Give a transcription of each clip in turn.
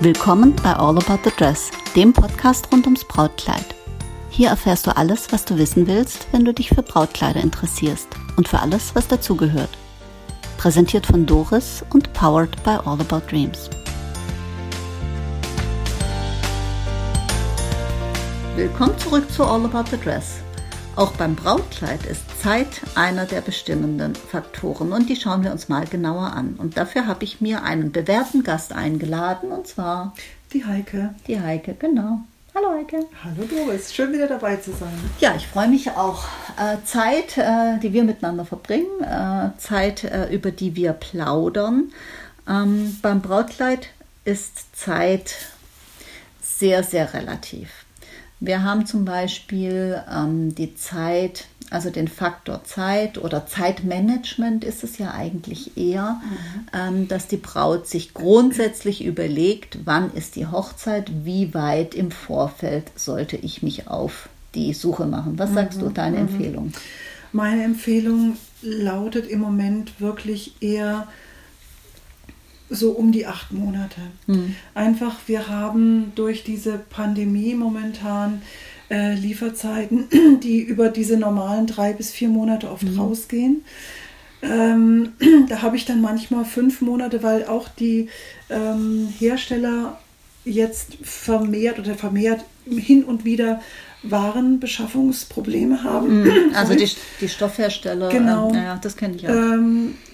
Willkommen bei All About the Dress, dem Podcast rund ums Brautkleid. Hier erfährst du alles, was du wissen willst, wenn du dich für Brautkleider interessierst und für alles, was dazugehört. Präsentiert von Doris und powered by All About Dreams. Willkommen zurück zu All About the Dress. Auch beim Brautkleid ist Zeit einer der bestimmenden Faktoren und die schauen wir uns mal genauer an. Und dafür habe ich mir einen bewährten Gast eingeladen und zwar die Heike. Die Heike, genau. Hallo Heike. Hallo Doris, schön wieder dabei zu sein. Ja, ich freue mich auch. Äh, Zeit, äh, die wir miteinander verbringen, äh, Zeit, über die wir plaudern. Ähm, beim Brautkleid ist Zeit sehr, sehr relativ. Wir haben zum Beispiel ähm, die Zeit, also den Faktor Zeit oder Zeitmanagement ist es ja eigentlich eher, mhm. ähm, dass die Braut sich grundsätzlich überlegt, wann ist die Hochzeit, wie weit im Vorfeld sollte ich mich auf die Suche machen. Was sagst mhm. du, deine mhm. Empfehlung? Meine Empfehlung lautet im Moment wirklich eher, so um die acht Monate. Mhm. Einfach, wir haben durch diese Pandemie momentan äh, Lieferzeiten, die über diese normalen drei bis vier Monate oft mhm. rausgehen. Ähm, da habe ich dann manchmal fünf Monate, weil auch die ähm, Hersteller jetzt vermehrt oder vermehrt hin und wieder Warenbeschaffungsprobleme haben. Mhm. Also die, die Stoffhersteller, genau. Ähm, ja, das kenne ich auch. Ähm, äh,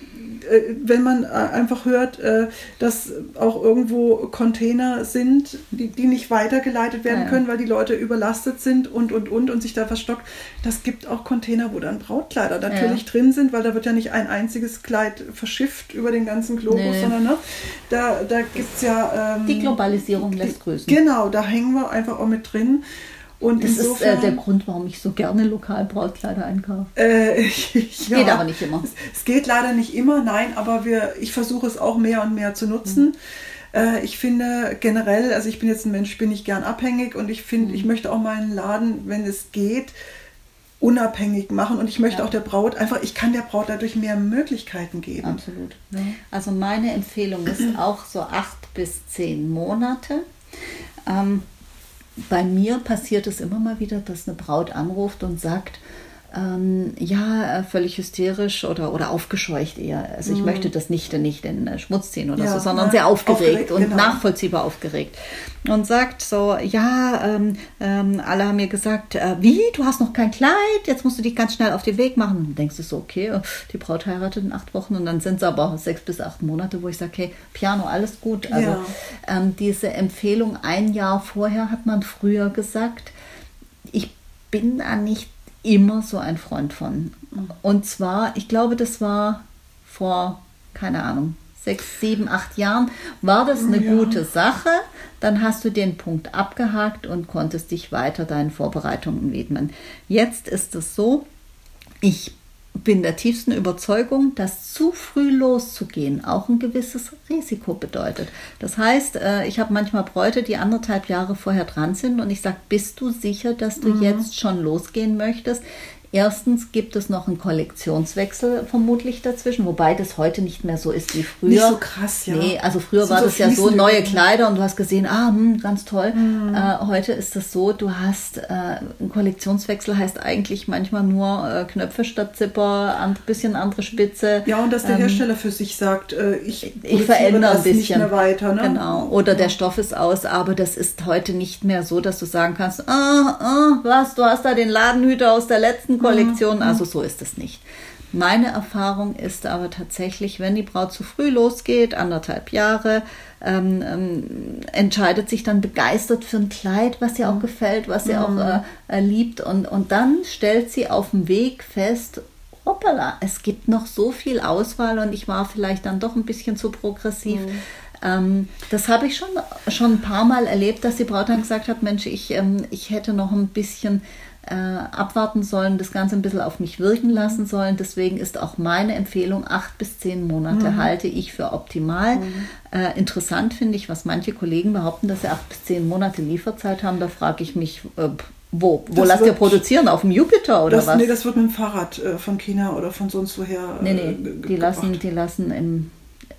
wenn man äh, einfach hört, äh, dass auch irgendwo Container sind, die, die nicht weitergeleitet werden ja, können, weil die Leute überlastet sind und, und, und und sich da verstockt. Das gibt auch Container, wo dann Brautkleider natürlich ja. drin sind, weil da wird ja nicht ein einziges Kleid verschifft über den ganzen Globus, nee. sondern ne, da, da gibt es ja... Ähm, die Globalisierung lässt grüßen. Genau, da hängen wir einfach auch mit drin. Und das insofern, ist äh, der Grund, warum ich so gerne lokal Brautkleider einkaufe. Äh, ja, geht aber nicht immer. Es, es, geht leider nicht immer, nein, aber wir, ich versuche es auch mehr und mehr zu nutzen. Mhm. Äh, ich finde generell, also ich bin jetzt ein Mensch, bin ich gern abhängig und ich finde, mhm. ich möchte auch meinen Laden, wenn es geht, unabhängig machen und ich möchte ja. auch der Braut einfach, ich kann der Braut dadurch mehr Möglichkeiten geben. Absolut. Ja. Also meine Empfehlung ist auch so acht bis zehn Monate. Ähm, bei mir passiert es immer mal wieder, dass eine Braut anruft und sagt, ähm, ja, äh, völlig hysterisch oder, oder aufgescheucht eher. Also ich mhm. möchte das nicht, nicht in äh, Schmutz ziehen oder ja, so, sondern sehr aufgeregt, aufgeregt und genau. nachvollziehbar aufgeregt. Und sagt so, ja, ähm, ähm, alle haben mir gesagt, äh, wie, du hast noch kein Kleid, jetzt musst du dich ganz schnell auf den Weg machen. Und dann denkst du so, okay, die Braut heiratet in acht Wochen und dann sind es aber sechs bis acht Monate, wo ich sage, okay, Piano, alles gut. Also ja. ähm, diese Empfehlung ein Jahr vorher hat man früher gesagt. Ich bin da nicht immer so ein Freund von. Und zwar, ich glaube, das war vor, keine Ahnung, sechs, sieben, acht Jahren, war das eine ja. gute Sache. Dann hast du den Punkt abgehakt und konntest dich weiter deinen Vorbereitungen widmen. Jetzt ist es so, ich bin der tiefsten Überzeugung, dass zu früh loszugehen auch ein gewisses Risiko bedeutet. Das heißt, äh, ich habe manchmal Bräute, die anderthalb Jahre vorher dran sind und ich sage, bist du sicher, dass du mhm. jetzt schon losgehen möchtest? Erstens gibt es noch einen Kollektionswechsel vermutlich dazwischen, wobei das heute nicht mehr so ist wie früher. Nicht so krass, ja. Nee, also früher war so das ja so neue Kleider und du hast gesehen, ah, hm, ganz toll. Mhm. Äh, heute ist das so, du hast äh, ein Kollektionswechsel heißt eigentlich manchmal nur äh, Knöpfe statt Zipper, ein bisschen andere Spitze. Ja, und dass der ähm, Hersteller für sich sagt, äh, ich, ich verändere ein bisschen nicht mehr weiter. Ne? Genau. Oder ja. der Stoff ist aus, aber das ist heute nicht mehr so, dass du sagen kannst, ah, ah, was, du hast da den Ladenhüter aus der letzten Kollektion, mhm. also so ist es nicht. Meine Erfahrung ist aber tatsächlich, wenn die Braut zu früh losgeht, anderthalb Jahre, ähm, ähm, entscheidet sich dann begeistert für ein Kleid, was ihr auch mhm. gefällt, was sie mhm. auch äh, liebt und, und dann stellt sie auf dem Weg fest, hoppala, es gibt noch so viel Auswahl und ich war vielleicht dann doch ein bisschen zu progressiv. Mhm. Ähm, das habe ich schon, schon ein paar Mal erlebt, dass die Braut dann gesagt hat, Mensch, ich, ähm, ich hätte noch ein bisschen äh, abwarten sollen, das Ganze ein bisschen auf mich wirken lassen sollen. Deswegen ist auch meine Empfehlung, acht bis zehn Monate mhm. halte ich für optimal. Mhm. Äh, interessant finde ich, was manche Kollegen behaupten, dass sie acht bis zehn Monate Lieferzeit haben. Da frage ich mich, äh, wo, wo lasst ihr produzieren? Auf dem Jupiter oder das, was? Nee, das wird mit dem Fahrrad äh, von China oder von sonst woher. Nee, nee, äh, die lassen, die lassen im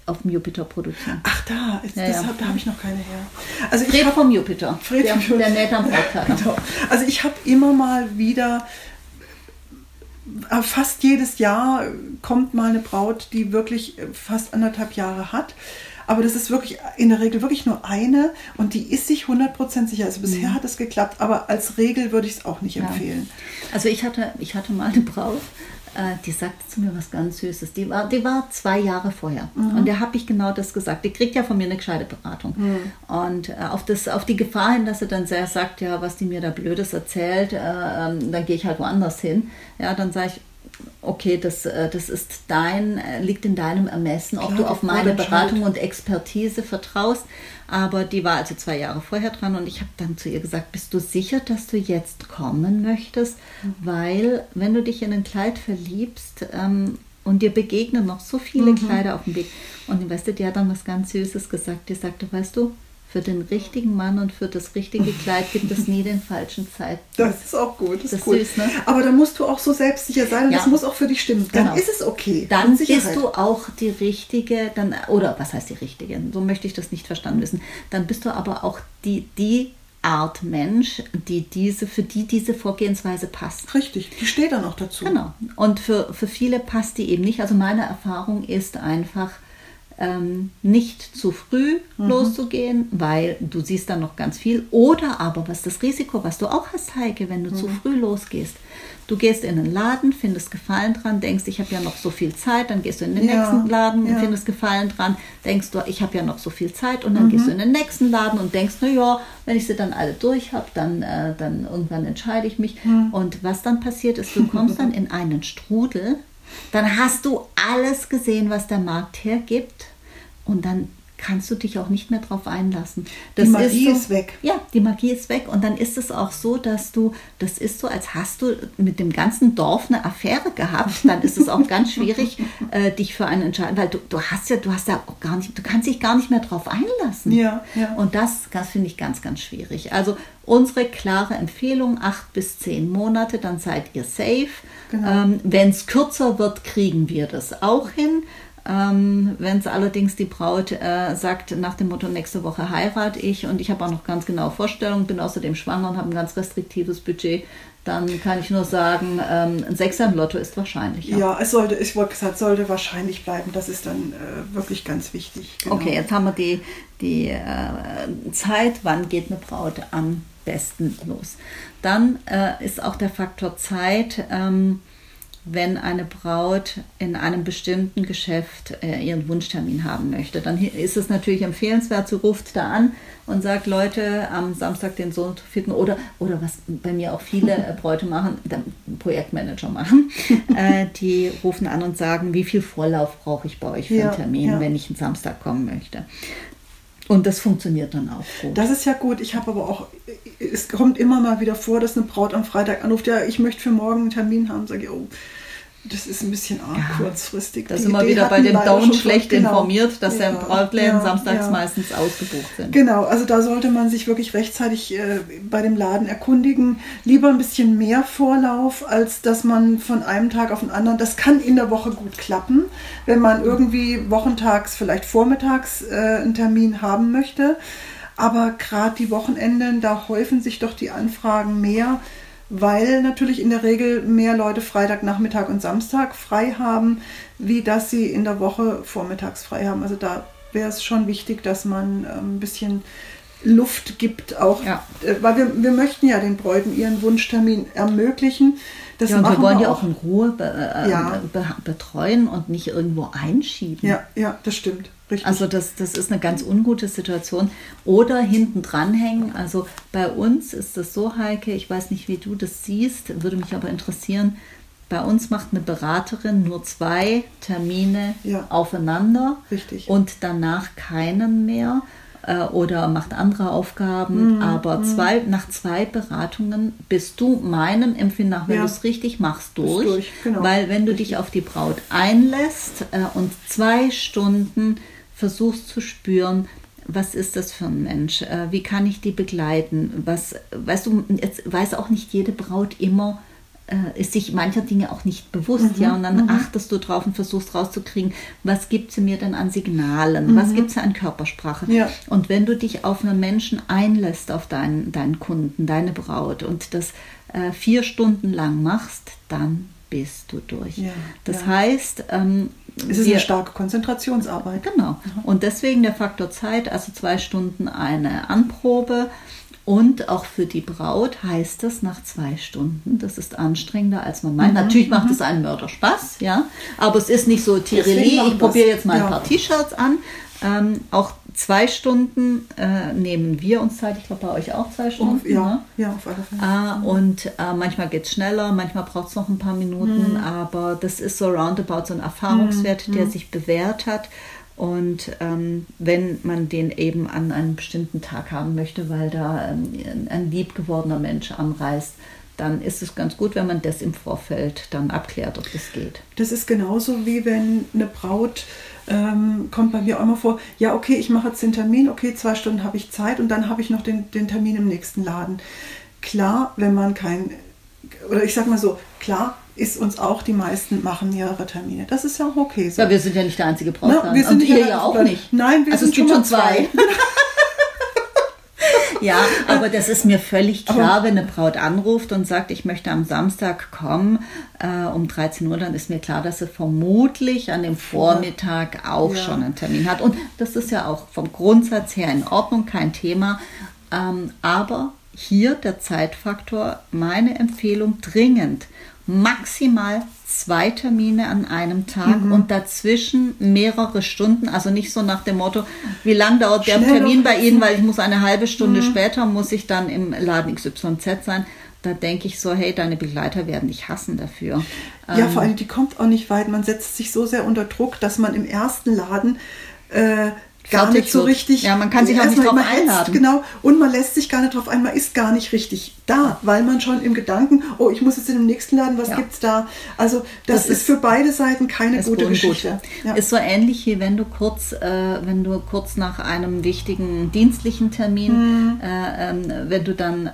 auf dem Jupiter produzieren. Ach, da, ist, Ja, das ja. hab, da habe ich noch keine her. Also ich Fred hab, vom Jupiter. Fred der, vom der näht am. Genau. Also ich habe immer mal wieder, äh, fast jedes Jahr kommt mal eine Braut, die wirklich äh, fast anderthalb Jahre hat. Aber das ist wirklich in der Regel wirklich nur eine und die ist sich 100% sicher. Also bisher hat es geklappt, aber als Regel würde ich es auch nicht empfehlen. Also ich hatte, ich hatte mal eine Braut, äh, die sagte zu mir was ganz Süßes. Die war, die war zwei Jahre vorher. Und der habe ich genau das gesagt. Die kriegt ja von mir eine gescheite Beratung. Und äh, auf, das, auf die Gefahr hin, dass sie dann sehr sagt, ja, was die mir da Blödes erzählt, äh, ähm, dann gehe ich halt woanders hin. Ja, dann sage ich, okay, das, äh, das ist dein, äh, liegt in deinem Ermessen, ob Klar, du die auf meine. Beratung und Expertise vertraust. Aber die war also zwei Jahre vorher dran und ich habe dann zu ihr gesagt, bist du sicher, dass du jetzt kommen möchtest? Weil wenn du dich in ein Kleid verliebst ähm, und dir begegnen noch so viele Kleider auf dem Weg und weißt du, die hat dann was ganz Süßes gesagt. Die sagte, weißt du, für den richtigen Mann und für das richtige Kleid gibt es nie den falschen Zeitpunkt. Das ist auch gut, das, Das ist cool. süß, ne? Aber da musst du auch so selbstsicher sein und Ja. das muss auch für dich stimmen. Dann Genau. ist es okay. Dann bist du auch die richtige, dann, oder was heißt die richtige? So möchte ich das nicht verstanden wissen. Dann bist du aber auch die, die Art Mensch, die diese, für die diese Vorgehensweise passt. Richtig, die steht dann auch dazu. Genau. Und für, für viele passt die eben nicht. Also meine Erfahrung ist einfach, ähm, nicht zu früh loszugehen, weil du siehst dann noch ganz viel. Oder aber, was das Risiko, was du auch hast, Heike, wenn du zu früh losgehst. Du gehst in einen Laden, findest Gefallen dran, denkst, ich habe ja noch so viel Zeit, dann gehst du in den Ja, nächsten Laden, ja. findest Gefallen dran, denkst du, ich habe ja noch so viel Zeit und dann gehst du in den nächsten Laden und denkst, na ja, wenn ich sie dann alle durch habe, dann, äh, dann irgendwann entscheide ich mich. Und was dann passiert ist, du kommst dann in einen Strudel, dann hast du alles gesehen, was der Markt hergibt. Und dann kannst du dich auch nicht mehr drauf einlassen. Die Magie ist weg. Ja, die Magie ist weg und dann ist es auch so, dass du, das ist so, als hast du mit dem ganzen Dorf eine Affäre gehabt, dann ist es auch ganz schwierig, äh, dich für einen entscheiden, weil du, du hast ja, du hast ja auch gar nicht, du kannst dich gar nicht mehr drauf einlassen. Ja, ja. Und das, das finde ich ganz, ganz schwierig. Also unsere klare Empfehlung, acht bis zehn Monate, dann seid ihr safe. Genau. Ähm, Wenn es kürzer wird, kriegen wir das auch hin. Ähm, Wenn es allerdings die Braut äh, sagt, nach dem Motto, nächste Woche heirate ich und ich habe auch noch ganz genaue Vorstellungen, bin außerdem schwanger und habe ein ganz restriktives Budget, dann kann ich nur sagen, ähm, ein Sechser im Lotto ist wahrscheinlich. Ja, es sollte, ich wollte gesagt, sollte wahrscheinlich bleiben. Das ist dann äh, wirklich ganz wichtig. Genau. Okay, jetzt haben wir die, die äh, Zeit, wann geht eine Braut am besten los. Dann äh, ist auch der Faktor Zeit, ähm, wenn eine Braut in einem bestimmten Geschäft äh, ihren Wunschtermin haben möchte. Dann ist es natürlich empfehlenswert, sie ruft da an und sagt, Leute, am Samstag den so und so vierten oder, oder was bei mir auch viele äh, Bräute machen, Projektmanager machen, äh, die rufen an und sagen, wie viel Vorlauf brauche ich bei euch für Ja, einen Termin, ja. wenn ich einen Samstag kommen möchte. Und das funktioniert dann auch gut. Das ist ja gut. Ich habe aber auch, es kommt immer mal wieder vor, dass eine Braut am Freitag anruft, ja, ich möchte für morgen einen Termin haben. Sage ich, oh, das ist ein bisschen arg Ja, kurzfristig. Da sind wir wieder bei dem Down schlecht genau. informiert, dass Ja, ja, Brautläden ja, samstags meistens ausgebucht sind. Genau, also da sollte man sich wirklich rechtzeitig äh, bei dem Laden erkundigen. Lieber ein bisschen mehr Vorlauf, als dass man von einem Tag auf den anderen, das kann in der Woche gut klappen, wenn man irgendwie wochentags, vielleicht vormittags äh, einen Termin haben möchte. Aber gerade die Wochenenden, da häufen sich doch die Anfragen mehr, weil natürlich in der Regel mehr Leute Freitagnachmittag und Samstag frei haben, wie dass sie in der Woche vormittags frei haben. Also da wäre es schon wichtig, dass man ähm, ein bisschen Luft gibt, auch, Ja. äh, weil wir, wir möchten ja den Bräuten ihren Wunschtermin ermöglichen. Das ja, und wir wollen die auch in Ruhe be äh, Ja. be betreuen und nicht irgendwo einschieben. Ja, ja, das stimmt. Richtig. Also das, das ist eine ganz ungute Situation. Oder hinten dranhängen. Also bei uns ist das so, Heike, ich weiß nicht, wie du das siehst, würde mich aber interessieren. Bei uns macht eine Beraterin nur zwei Termine Ja. aufeinander Richtig. und danach keinen mehr äh, oder macht andere Mhm, Aufgaben. Aber zwei, nach zwei Beratungen bist du meinem Empfinden nach, wenn Ja. du es richtig machst, durch. durch, genau. Weil wenn du dich auf die Braut einlässt äh, und zwei Stunden versuchst zu spüren, was ist das für ein Mensch? Äh, wie kann ich die begleiten? Was, weißt du, jetzt weiß auch nicht jede Braut immer, äh, ist sich mancher Dinge auch nicht bewusst, Mhm, ja, und dann mhm. achtest du drauf und versuchst rauszukriegen, was gibt sie mir denn an Signalen, was gibt sie an Körpersprache. Mhm. Ja. Und wenn du dich auf einen Menschen einlässt, auf deinen, deinen Kunden, deine Braut und das äh, vier Stunden lang machst, dann bist du durch. Ja, das ja. heißt, ähm, Es ist eine starke Konzentrationsarbeit. Genau. Und deswegen der Faktor Zeit, also zwei Stunden eine Anprobe. Und auch für die Braut heißt es nach zwei Stunden, das ist anstrengender als man Mhm, meint. Natürlich macht es einen Mörder Spaß, ja, aber es ist nicht so Tirelli, ich probiere jetzt mal ein Ja. paar T-Shirts an. Ähm, auch zwei Stunden äh, nehmen wir uns Zeit, ich glaube bei euch auch zwei Stunden. Ja, ne? ja, auf alle Fälle. Ah, und äh, manchmal geht es schneller, manchmal braucht es noch ein paar Minuten, Mhm. aber das ist so roundabout so ein Erfahrungswert, der sich bewährt hat. Und ähm, wenn man den eben an einem bestimmten Tag haben möchte, weil da ähm, ein liebgewordener Mensch anreist, dann ist es ganz gut, wenn man das im Vorfeld dann abklärt, ob das geht. Das ist genauso wie wenn eine Braut ähm, kommt bei mir auch immer vor, ja, okay, ich mache jetzt den Termin, okay, zwei Stunden habe ich Zeit und dann habe ich noch den, den Termin im nächsten Laden. Klar, wenn man kein, oder ich sag mal so, klar ist uns auch, die meisten machen mehrere Termine. Das ist ja auch okay so. Ja, wir sind ja nicht der einzige Na, Brautladen. wir sind und ihr ja auch nicht. Nein, wir also sind es gibt schon zwei. zwei. Ja, aber das ist mir völlig klar, wenn eine Braut anruft und sagt, ich möchte am Samstag kommen äh, um 13 Uhr, dann ist mir klar, dass sie vermutlich an dem Vormittag auch Ja. schon einen Termin hat. Und das ist ja auch vom Grundsatz her in Ordnung, kein Thema. Ähm, aber hier der Zeitfaktor, meine Empfehlung dringend, maximal zwei Termine an einem Tag Mhm. und dazwischen mehrere Stunden, also nicht so nach dem Motto, wie lang dauert der Schnell Termin bei. Ihnen, weil ich muss eine halbe Stunde Mhm. später, muss ich dann im Laden XYZ sein. Da denke ich so, hey, deine Begleiter werden dich hassen dafür. Ja, Ähm, vor allem, die kommt auch nicht weit. Man setzt sich so sehr unter Druck, dass man im ersten Laden äh, gar nicht so richtig. Ja, man kann sich auch nicht drauf einladen. Genau. Und man lässt sich gar nicht drauf ein, man ist gar nicht richtig da, weil man schon im Gedanken, oh, ich muss jetzt in dem nächsten Laden, was Ja. gibt's da? Also, das, Das ist, ist- für beide Seiten keine gute. Geschichte. Ja. Ist so ähnlich wie wenn du kurz, äh, wenn du kurz nach einem wichtigen dienstlichen Termin, Mhm. äh, ähm, wenn du dann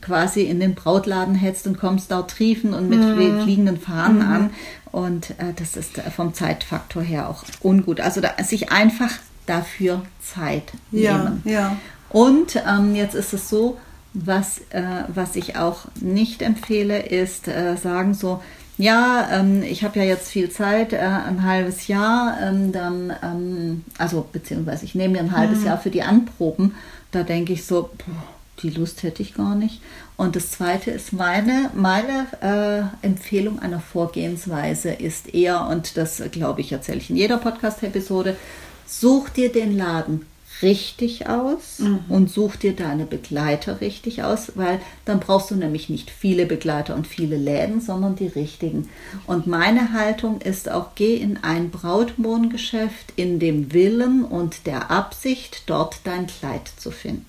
quasi in den Brautladen hetzt und kommst dort triefen und mit Mhm. fliegenden Fahnen an. Und äh, das ist äh, vom Zeitfaktor her auch ungut. Also da, sich einfach dafür Zeit ja, nehmen. ja. Und ähm, jetzt ist es so, was, äh, was ich auch nicht empfehle, ist äh, sagen so, ja, ähm, ich habe ja jetzt viel Zeit, äh, ein halbes Jahr, ähm, dann, ähm, also beziehungsweise ich nehme mir ein halbes Jahr für die Anproben. Da denke ich so, boah, die Lust hätte ich gar nicht. Und das Zweite ist meine, meine äh, Empfehlung einer Vorgehensweise ist eher, und das glaube ich erzähle ich in jeder Podcast-Episode, such dir den Laden richtig aus und such dir deine Begleiter richtig aus, weil dann brauchst du nämlich nicht viele Begleiter und viele Läden, sondern die richtigen. Und meine Haltung ist auch, geh in ein Brautmohngeschäft in dem Willen und der Absicht, dort dein Kleid zu finden.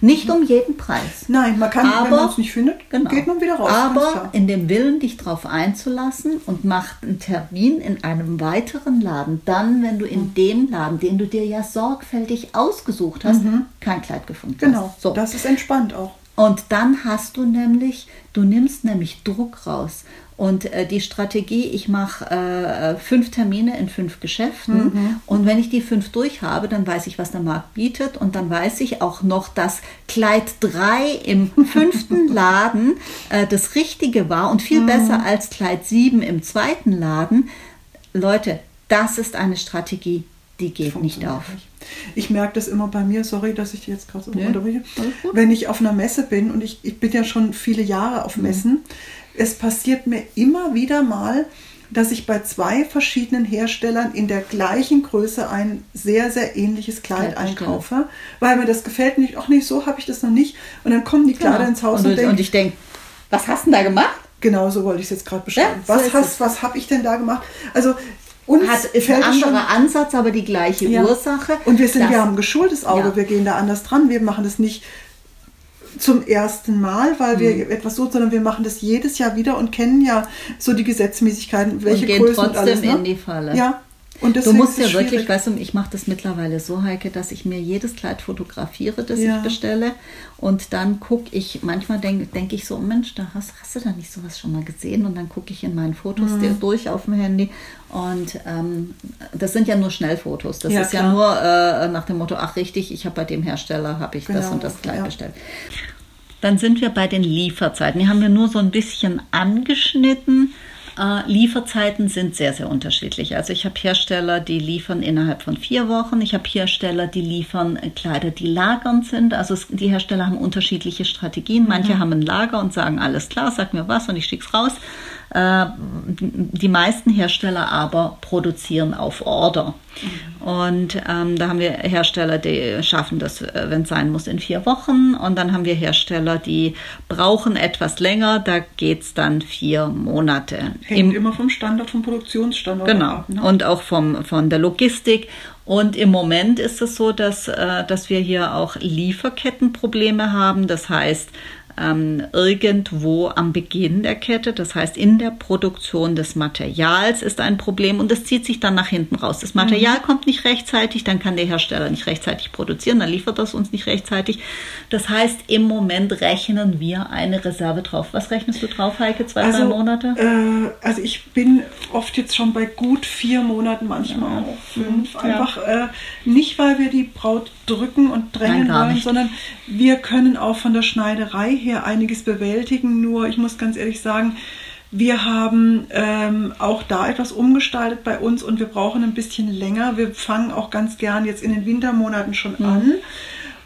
Nicht um jeden Preis. Nein, man kann, wenn Aber- man es nicht findet, Genau. geht man wieder raus. Aber in dem Willen, dich darauf einzulassen und mach einen Termin in einem weiteren Laden, dann, wenn du Mhm. in dem Laden, den du dir ja sorgfältig ausgesucht hast, kein Kleid gefunden Mhm. Genau, hast. So. das ist entspannt auch. Und dann hast du nämlich, du nimmst nämlich Druck raus. Und äh, die Strategie, ich mache äh, fünf Termine in fünf Geschäften Mhm. und wenn ich die fünf durch habe, dann weiß ich, was der Markt bietet und dann weiß ich auch noch, dass Kleid 3 im fünften Laden äh, das Richtige war und Mhm. viel besser als Kleid 7 im zweiten Laden. Leute, das ist eine Strategie, die geht nicht auf. Ich merke das immer bei mir, sorry, dass ich jetzt gerade so Nee, unterbreche. Wenn ich auf einer Messe bin und ich, ich bin ja schon viele Jahre Mhm. auf Messen, es passiert mir immer wieder mal, dass ich bei zwei verschiedenen Herstellern in der gleichen Größe ein sehr, sehr ähnliches Kleid Kleid einkaufe, weil mir das gefällt nicht. Ach nee, so habe ich das noch nicht. Und dann kommen die Kleider Genau. ins Haus und, und, und, denke, und ich denke, was hast du denn da gemacht? genau so wollte ich es jetzt gerade beschreiben. Ja, so was ist hast, was habe ich denn da gemacht? Also uns Hat, ist ein anderer Ansatz, aber die gleiche Ja. Ursache. Und wir sind, Das- wir haben ein geschultes Auge, Ja. wir gehen da anders dran. Wir machen das nicht zum ersten Mal, weil Hm. wir etwas so, sondern wir machen das jedes Jahr wieder und kennen ja so die Gesetzmäßigkeiten, welche und gehen Größen und trotzdem alles. Ne? in die Falle. Ja, du musst ja wirklich, weißt du, ich mache das mittlerweile so, Heike, dass ich mir jedes Kleid fotografiere, das ja. ich bestelle. Und dann gucke ich, manchmal denke denk ich so, Mensch, da hast, hast du da nicht sowas schon mal gesehen? Und dann gucke ich in meinen Fotos mhm. durch auf dem Handy. Und ähm, das sind ja nur Schnellfotos. Das ja, ist klar. ja nur äh, nach dem Motto, ach richtig, ich habe bei dem Hersteller, habe ich genau. das und das Kleid ja. bestellt. Dann sind wir bei den Lieferzeiten. Die haben wir nur so ein bisschen angeschnitten. Äh, Lieferzeiten sind sehr, sehr unterschiedlich. Also ich habe Hersteller, die liefern innerhalb von vier Wochen. Ich habe Hersteller, die liefern Kleider, die lagernd sind. Also es, die Hersteller haben unterschiedliche Strategien. Manche mhm. haben ein Lager und sagen, alles klar, sag mir was und ich schicke es raus. Äh, die meisten Hersteller aber produzieren auf Order. Und ähm, da haben wir Hersteller, die schaffen das, äh, wenn es sein muss, in vier Wochen. Und dann haben wir Hersteller, die brauchen etwas länger. Da geht es dann vier Monate. Hängt Im, immer vom Standard, vom Produktionsstandort genau. ab. Ne? Und auch vom, von der Logistik. Und im Moment ist es so, dass, äh, dass wir hier auch Lieferkettenprobleme haben. Das heißt, ähm, irgendwo am Beginn der Kette, das heißt in der Produktion des Materials ist ein Problem und das zieht sich dann nach hinten raus. Das Material mhm. kommt nicht rechtzeitig, dann kann der Hersteller nicht rechtzeitig produzieren, dann liefert das uns nicht rechtzeitig. Das heißt, im Moment rechnen wir eine Reserve drauf. Was rechnest du drauf, Heike? Zwei, also, drei Monate? Äh, also ich bin oft jetzt schon bei gut vier Monaten, manchmal ja. auch fünf. Einfach ja. äh, nicht, weil wir die Braut drücken und drängen Nein, wollen, nicht. sondern wir können auch von der Schneiderei her einiges bewältigen. Nur ich muss ganz ehrlich sagen, wir haben ähm, auch da etwas umgestaltet bei uns und wir brauchen ein bisschen länger. Wir fangen auch ganz gern jetzt in den Wintermonaten schon mhm. an,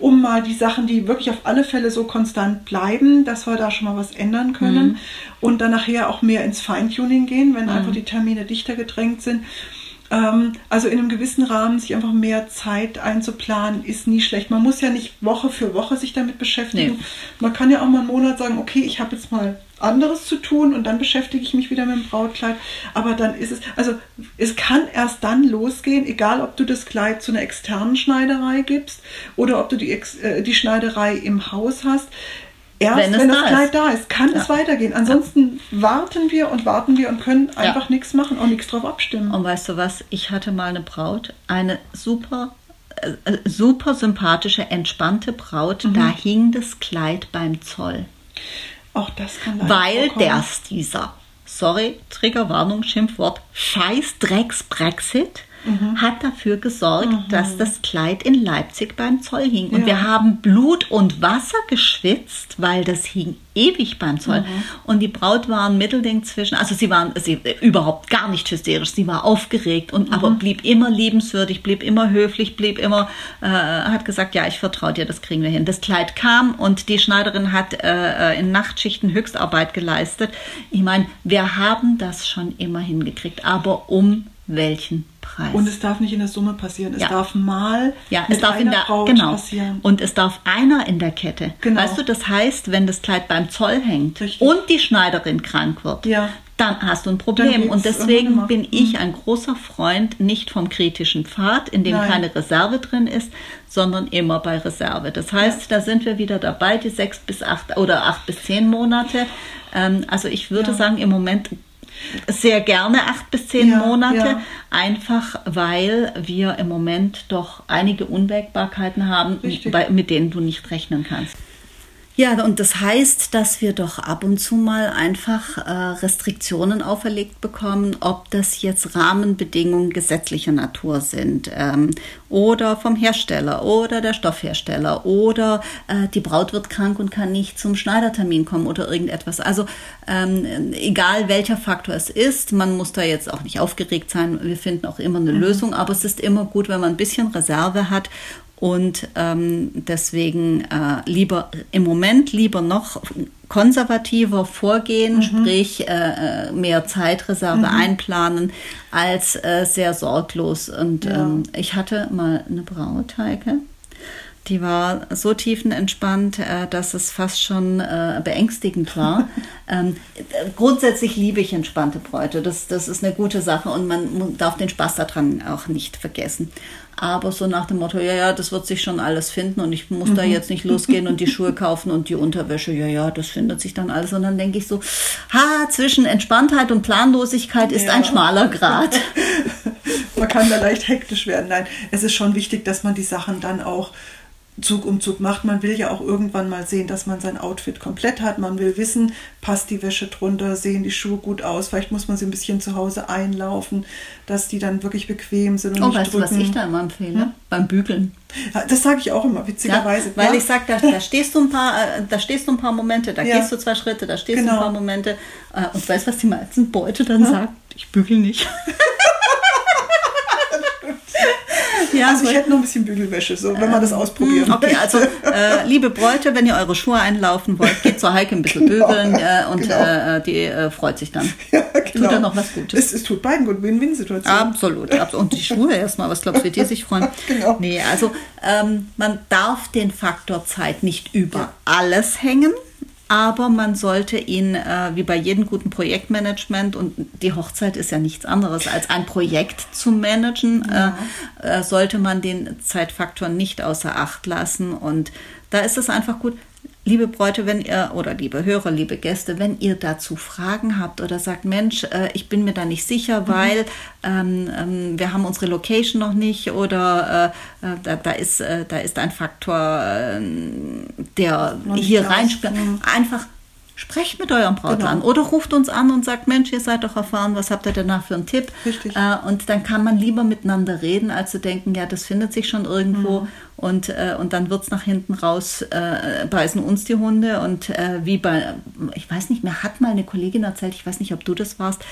um mal die Sachen, die wirklich auf alle Fälle so konstant bleiben, dass wir da schon mal was ändern können mhm. und dann nachher auch mehr ins Feintuning gehen, wenn mhm. einfach die Termine dichter gedrängt sind. Ähm, also in einem gewissen Rahmen sich einfach mehr Zeit einzuplanen, ist nie schlecht. Man muss ja nicht Woche für Woche sich damit beschäftigen. Nee. Man kann ja auch mal einen Monat sagen, okay, ich habe jetzt mal anderes zu tun und dann beschäftige ich mich wieder mit dem Brautkleid. Aber dann ist es, also es kann erst dann losgehen, egal ob du das Kleid zu einer externen Schneiderei gibst oder ob du die, äh, die Schneiderei im Haus hast erst, wenn, wenn das da Kleid ist. da ist, kann ja. es weitergehen. Ansonsten ja. warten wir und warten wir und können einfach ja. nichts machen und nichts drauf abstimmen. Und weißt du was? Ich hatte mal eine Braut, eine super äh, äh super sympathische, entspannte Braut. Mhm. Da hing das Kleid beim Zoll. Auch das kann Weil der dieser, sorry, Triggerwarnung, Schimpfwort, Scheiß Drecks Brexit mhm. hat dafür gesorgt, mhm. dass das Kleid in Leipzig beim Zoll hing. Und ja. wir haben Blut und Wasser geschwitzt, weil das hing ewig beim Zoll. Mhm. Und die Braut war ein Mittelding zwischen, also sie war sie, überhaupt gar nicht hysterisch, sie war aufgeregt und aber mhm. blieb immer liebenswürdig, blieb immer höflich, blieb immer, äh, hat gesagt, ja, ich vertraue dir, das kriegen wir hin. Das Kleid kam und die Schneiderin hat äh, in Nachtschichten Höchstarbeit geleistet. Ich meine, wir haben das schon immer hingekriegt, aber um welchen Preis. Und es darf nicht in der Summe passieren. Es ja. darf mal ja, es darf in der, Braut genau. passieren. Und es darf einer in der Kette. Genau. Weißt du, das heißt, wenn das Kleid beim Zoll hängt Richtig. und die Schneiderin krank wird, ja. dann hast du ein Problem. Und deswegen bin ich mhm. ein großer Freund nicht vom kritischen Pfad, in dem Nein. keine Reserve drin ist, sondern immer bei Reserve. Das heißt, ja. da sind wir wieder dabei, die sechs bis acht oder acht bis zehn Monate. Ähm, also ich würde sagen, im Moment sehr gerne acht bis zehn ja, Monate, ja. einfach weil wir im Moment doch einige Unwägbarkeiten haben, bei, mit denen du nicht rechnen kannst. Ja, und das heißt, dass wir doch ab und zu mal einfach äh, Restriktionen auferlegt bekommen, ob das jetzt Rahmenbedingungen gesetzlicher Natur sind ähm, oder vom Hersteller oder der Stoffhersteller oder äh, die Braut wird krank und kann nicht zum Schneidertermin kommen oder irgendetwas. Also ähm, egal welcher Faktor es ist, man muss da jetzt auch nicht aufgeregt sein. Wir finden auch immer eine mhm. Lösung, aber es ist immer gut, wenn man ein bisschen Reserve hat und ähm, deswegen äh, lieber im Moment lieber noch konservativer vorgehen, mhm. sprich äh, äh, mehr Zeitreserve mhm. einplanen, als äh, sehr sorglos. Und ja. ähm, ich hatte mal eine Braut, Heike, die war so tiefenentspannt, äh, dass es fast schon äh, beängstigend war. ähm, grundsätzlich liebe ich entspannte Bräute. Das, das ist eine gute Sache und man darf den Spaß daran auch nicht vergessen aber so nach dem Motto, ja, ja, das wird sich schon alles finden und ich muss mhm. da jetzt nicht losgehen und die Schuhe kaufen und die Unterwäsche, ja, ja, das findet sich dann alles. Und dann denke ich so, ha, zwischen Entspanntheit und Planlosigkeit ist ja. ein schmaler Grad. man kann da leicht hektisch werden. Nein, es ist schon wichtig, dass man die Sachen dann auch Zug um Zug macht. Man will ja auch irgendwann mal sehen, dass man sein Outfit komplett hat. Man will wissen, passt die Wäsche drunter, sehen die Schuhe gut aus. Vielleicht muss man sie ein bisschen zu Hause einlaufen, dass die dann wirklich bequem sind und oh, nicht weißt drücken. du, was ich da immer empfehle? Hm? Beim Bügeln. Das sage ich auch immer, witzigerweise. Ja, weil ja. ich sage, da, da, stehst du ein paar, äh, da stehst du ein paar Momente, da ja. gehst du zwei Schritte, da stehst genau. du ein genau. paar Momente. Äh, und weißt du, was die meisten Beute dann hm? sagt? Ich bügel nicht. Ja, also ich hätte noch ein bisschen Bügelwäsche, so, wenn man das ausprobieren Okay, also äh, liebe Bräute, wenn ihr eure Schuhe einlaufen wollt, geht zur Heike ein bisschen genau, bügeln äh, und genau. äh, die äh, freut sich dann. Ja, genau. Tut dann noch was Gutes. Es, es tut beiden gut, Win-Win-Situation. Absolut, absolut. Und die Schuhe erstmal, was glaubst du, wie die sich freuen? genau. Nee, also ähm, man darf den Faktor Zeit nicht über ja. alles hängen aber man sollte ihn, äh, wie bei jedem guten Projektmanagement, und die Hochzeit ist ja nichts anderes als ein Projekt zu managen, ja. äh, äh, sollte man den Zeitfaktor nicht außer Acht lassen. Und da ist es einfach gut, Liebe Bräute, wenn ihr oder liebe Hörer, liebe Gäste, wenn ihr dazu Fragen habt oder sagt, Mensch, äh, ich bin mir da nicht sicher, mhm. weil ähm, ähm, wir haben unsere Location noch nicht oder äh, äh da, da, ist, äh, da ist ein Faktor, ähm, der hier reinspielt. Mhm. Einfach Sprecht mit eurem Brautmann genau. oder ruft uns an und sagt, Mensch, ihr seid doch erfahren, was habt ihr danach für einen Tipp? Richtig. Äh, und dann kann man lieber miteinander reden, als zu denken, ja, das findet sich schon irgendwo mhm. Und, äh, und dann wird es nach hinten raus, äh, beißen uns die Hunde und äh, wie bei, ich weiß nicht mehr, hat mal eine Kollegin erzählt, ich weiß nicht, ob du das warst,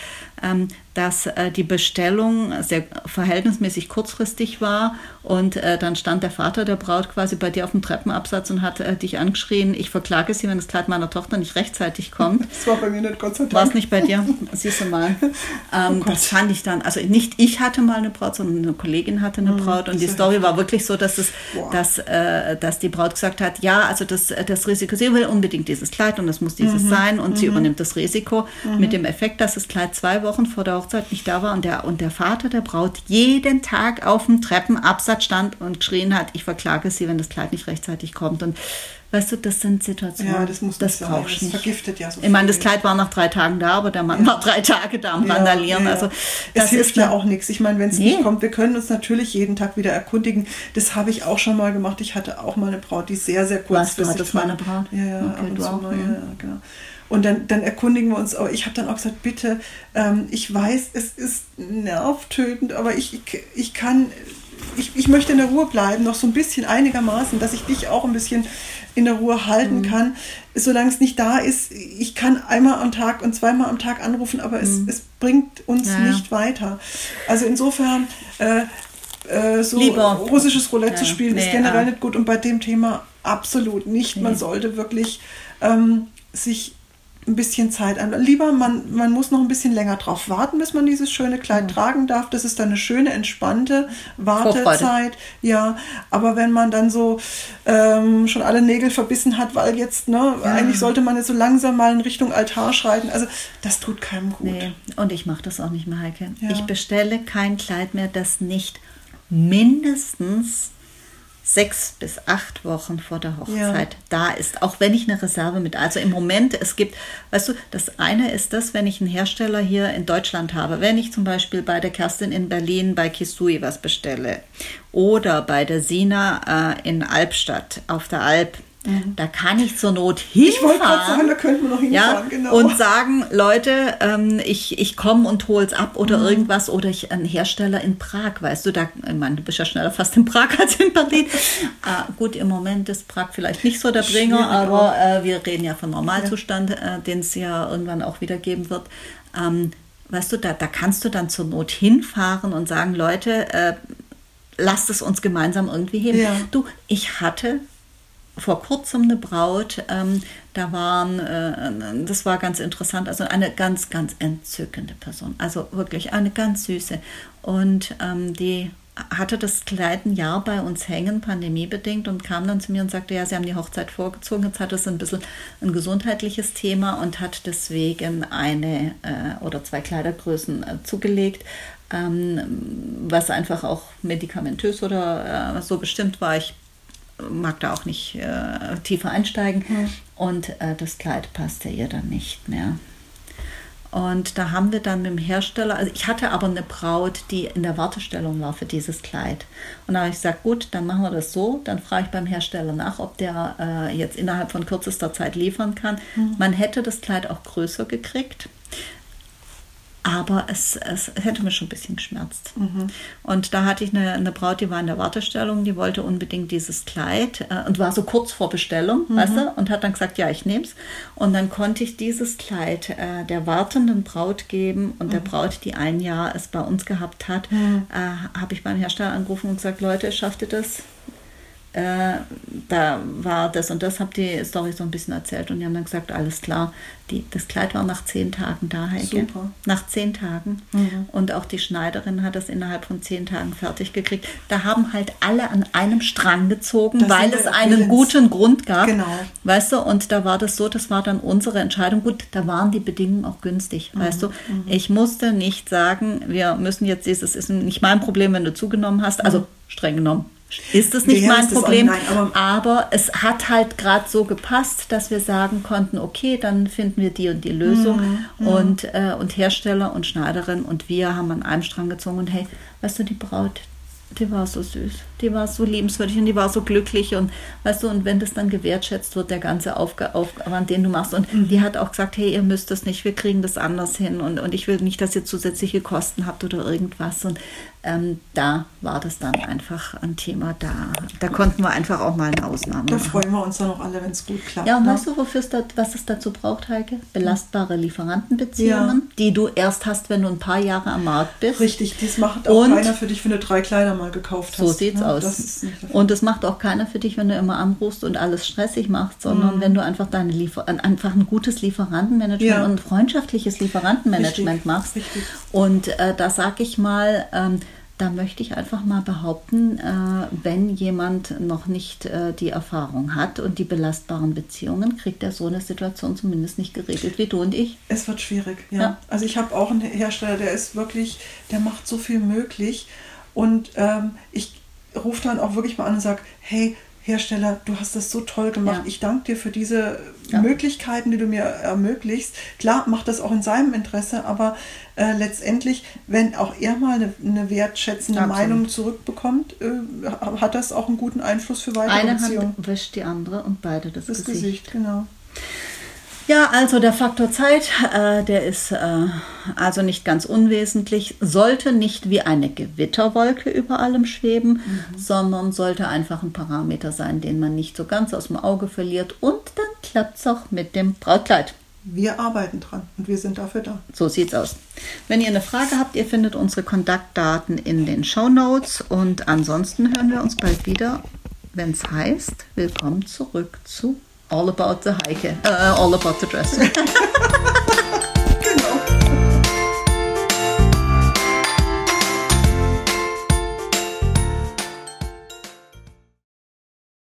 ähm, dass äh, die Bestellung sehr verhältnismäßig kurzfristig war und äh, dann stand der Vater der Braut quasi bei dir auf dem Treppenabsatz und hat dich angeschrien, ich verklage sie, wenn das Kleid meiner Tochter nicht recht rechtzeitig kommt. Das war bei mir nicht, Gott sei Dank. War es nicht bei dir? Siehst du mal. Ähm, oh das fand ich dann, also nicht ich hatte mal eine Braut, sondern eine Kollegin hatte eine mhm, Braut. Und die Story war wirklich so, dass, es, dass, äh, dass die Braut gesagt hat, ja, also das, das Risiko, sie will unbedingt dieses Kleid und es muss dieses mhm. sein und mhm. sie übernimmt das Risiko mit mhm. dem Effekt, dass das Kleid zwei Wochen vor der Hochzeit nicht da war und der, und der Vater der Braut jeden Tag auf dem Treppenabsatz stand und geschrien hat, ich verklage sie, wenn das Kleid nicht rechtzeitig kommt. Und Weißt du, das sind Situationen, ja, das, muss das brauchst du nicht. vergiftet ja so Ich meine, das Kleid war nach drei Tagen da, aber der Mann ja. war drei Tage da am ja, Randalieren. Ja, also, es hilft ja auch nichts. Ich meine, wenn es nee. nicht kommt, wir können uns natürlich jeden Tag wieder erkundigen. Das habe ich auch schon mal gemacht. Ich hatte auch mal eine Braut, die sehr, sehr kurzfristig Was, du hattest war. meine Braut? Ja, ja, okay, du auch, mal, ja, genau. Und dann, dann erkundigen wir uns, aber ich habe dann auch gesagt, bitte, ähm, ich weiß, es ist nervtötend, aber ich, ich, ich kann, ich, ich möchte in der Ruhe bleiben, noch so ein bisschen einigermaßen, dass ich dich auch ein bisschen in der Ruhe halten mhm. kann. Solange es nicht da ist, ich kann einmal am Tag und zweimal am Tag anrufen, aber mhm. es, es bringt uns ja. nicht weiter. Also insofern, äh, äh, so Lieber. russisches Roulette ja. zu spielen, nee, ist generell ja. nicht gut und bei dem Thema absolut nicht. Man sollte wirklich ähm, sich ein bisschen Zeit an. Lieber, man, man muss noch ein bisschen länger drauf warten, bis man dieses schöne Kleid mhm. tragen darf. Das ist dann eine schöne, entspannte Wartezeit. Ja, aber wenn man dann so ähm, schon alle Nägel verbissen hat, weil jetzt, ne, ja. eigentlich sollte man jetzt so langsam mal in Richtung Altar schreiten. Also das tut keinem gut. Nee, und ich mache das auch nicht mehr, Heike. Ja. Ich bestelle kein Kleid mehr, das nicht mindestens sechs bis acht Wochen vor der Hochzeit ja. da ist, auch wenn ich eine Reserve mit. Also im Moment, es gibt, weißt du, das eine ist das, wenn ich einen Hersteller hier in Deutschland habe, wenn ich zum Beispiel bei der Kerstin in Berlin bei Kisui was bestelle oder bei der Sina äh, in Albstadt auf der Alp Mhm. Da kann ich zur Not hinfahren. Ich wollte gerade sagen, da könnten wir noch hinfahren, ja, genau. Und sagen, Leute, ähm, ich, ich komme und hole es ab oder mhm. irgendwas. Oder ich ein Hersteller in Prag, weißt du, da, ich meine, du bist ja schneller fast in Prag als in Berlin. äh, gut, im Moment ist Prag vielleicht nicht so der Bringer, aber äh, wir reden ja von Normalzustand, ja. äh, den es ja irgendwann auch wieder geben wird. Ähm, weißt du, da, da kannst du dann zur Not hinfahren und sagen, Leute, äh, lasst es uns gemeinsam irgendwie heben. Ja. Du, ich hatte vor kurzem eine Braut, ähm, da waren, äh, das war ganz interessant, also eine ganz, ganz entzückende Person, also wirklich eine ganz süße. Und ähm, die hatte das Kleid ein Jahr bei uns hängen, pandemiebedingt, und kam dann zu mir und sagte, ja, sie haben die Hochzeit vorgezogen, jetzt hat es ein bisschen ein gesundheitliches Thema und hat deswegen eine äh, oder zwei Kleidergrößen äh, zugelegt, ähm, was einfach auch medikamentös oder äh, so bestimmt war. Ich mag da auch nicht äh, tiefer einsteigen. Mhm. Und äh, das Kleid passte ihr dann nicht mehr. Und da haben wir dann mit dem Hersteller, also ich hatte aber eine Braut, die in der Wartestellung war für dieses Kleid. Und da habe ich gesagt, gut, dann machen wir das so. Dann frage ich beim Hersteller nach, ob der äh, jetzt innerhalb von kürzester Zeit liefern kann. Mhm. Man hätte das Kleid auch größer gekriegt. Aber es, es hätte mir schon ein bisschen geschmerzt. Mhm. Und da hatte ich eine, eine, Braut, die war in der Wartestellung, die wollte unbedingt dieses Kleid äh, und war so kurz vor Bestellung, mhm. weißt du, und hat dann gesagt, ja, ich nehme es. Und dann konnte ich dieses Kleid äh, der wartenden Braut geben und mhm. der Braut, die ein Jahr es bei uns gehabt hat, mhm. äh, habe ich beim Hersteller angerufen und gesagt, Leute, schafft ihr das? Äh, da war das und das, habe die Story so ein bisschen erzählt und die haben dann gesagt, alles klar, die, das Kleid war nach zehn Tagen da, Heike. Super. Nach zehn Tagen. Mhm. Und auch die Schneiderin hat das innerhalb von zehn Tagen fertig gekriegt. Da haben halt alle an einem Strang gezogen, das weil es einen guten Grund gab. Genau. Weißt du, und da war das so, das war dann unsere Entscheidung. Gut, da waren die Bedingungen auch günstig, mhm. weißt du. Mhm. Ich musste nicht sagen, wir müssen jetzt dieses, ist nicht mein Problem, wenn du zugenommen hast. Also mhm. streng genommen ist es nicht mein Problem. Nein, aber, aber, es hat halt gerade so gepasst, dass wir sagen konnten, okay, dann finden wir die und die Lösung. Mhm, mhm, und, äh, und Hersteller und Schneiderin und wir haben an einem Strang gezogen und hey, weißt du, die Braut, die war so süß, die war so liebenswürdig und die war so glücklich und weißt du, und wenn das dann gewertschätzt wird, der ganze Aufwand, den du machst und mhm. die hat auch gesagt, hey, ihr müsst das nicht, wir kriegen das anders hin und, und ich will nicht, dass ihr zusätzliche Kosten habt oder irgendwas und ähm, da war das dann einfach ein Thema da. Da konnten wir einfach auch mal eine Ausnahme da machen. Da freuen wir uns dann auch alle, wenn es gut klappt. Ja, und ne? weißt du, wofür es da, was es dazu braucht, Heike? Belastbare Lieferantenbeziehungen, ja. die du erst hast, wenn du ein paar Jahre am Markt bist. Richtig, das macht auch und keiner für dich, wenn du drei Kleider mal gekauft hast. So sieht's ne? aus. Das und das macht auch keiner für dich, wenn du immer anrufst und alles stressig machst, sondern mhm. wenn du einfach deine Liefer einfach ein gutes Lieferantenmanagement ja. und ein freundschaftliches Lieferantenmanagement Richtig. machst. Richtig. Und äh, da sage ich mal, ähm, da möchte ich einfach mal behaupten, äh, wenn jemand noch nicht äh, die Erfahrung hat und die belastbaren Beziehungen, kriegt er so eine Situation zumindest nicht geregelt wie du und ich. Es wird schwierig, ja. ja. Also ich habe auch einen Hersteller, der ist wirklich, der macht so viel möglich und ähm, ich rufe dann auch wirklich mal an und sage, hey, Hersteller, du hast das so toll gemacht. Ja. Ich danke dir für diese ja. Möglichkeiten, die du mir ermöglicht. Klar, macht das auch in seinem Interesse, aber äh, letztendlich, wenn auch er mal eine, eine wertschätzende Absolut. Meinung zurückbekommt, äh, hat das auch einen guten Einfluss für weitere Eine Beziehungen. Hand wäscht die andere und beide das, das Gesicht. Gesicht. Genau. Ja, also der Faktor Zeit, äh, der ist äh, also nicht ganz unwesentlich, sollte nicht wie eine Gewitterwolke über allem schweben, mhm. sondern sollte einfach ein Parameter sein, den man nicht so ganz aus dem Auge verliert und dann klappt es auch mit dem Brautkleid. Wir arbeiten dran und wir sind dafür da. So sieht's aus. Wenn ihr eine Frage habt, ihr findet unsere Kontaktdaten in den Show Notes und ansonsten hören wir uns bald wieder, wenn es heißt, willkommen zurück zu all about the Heike, uh, all about the dress.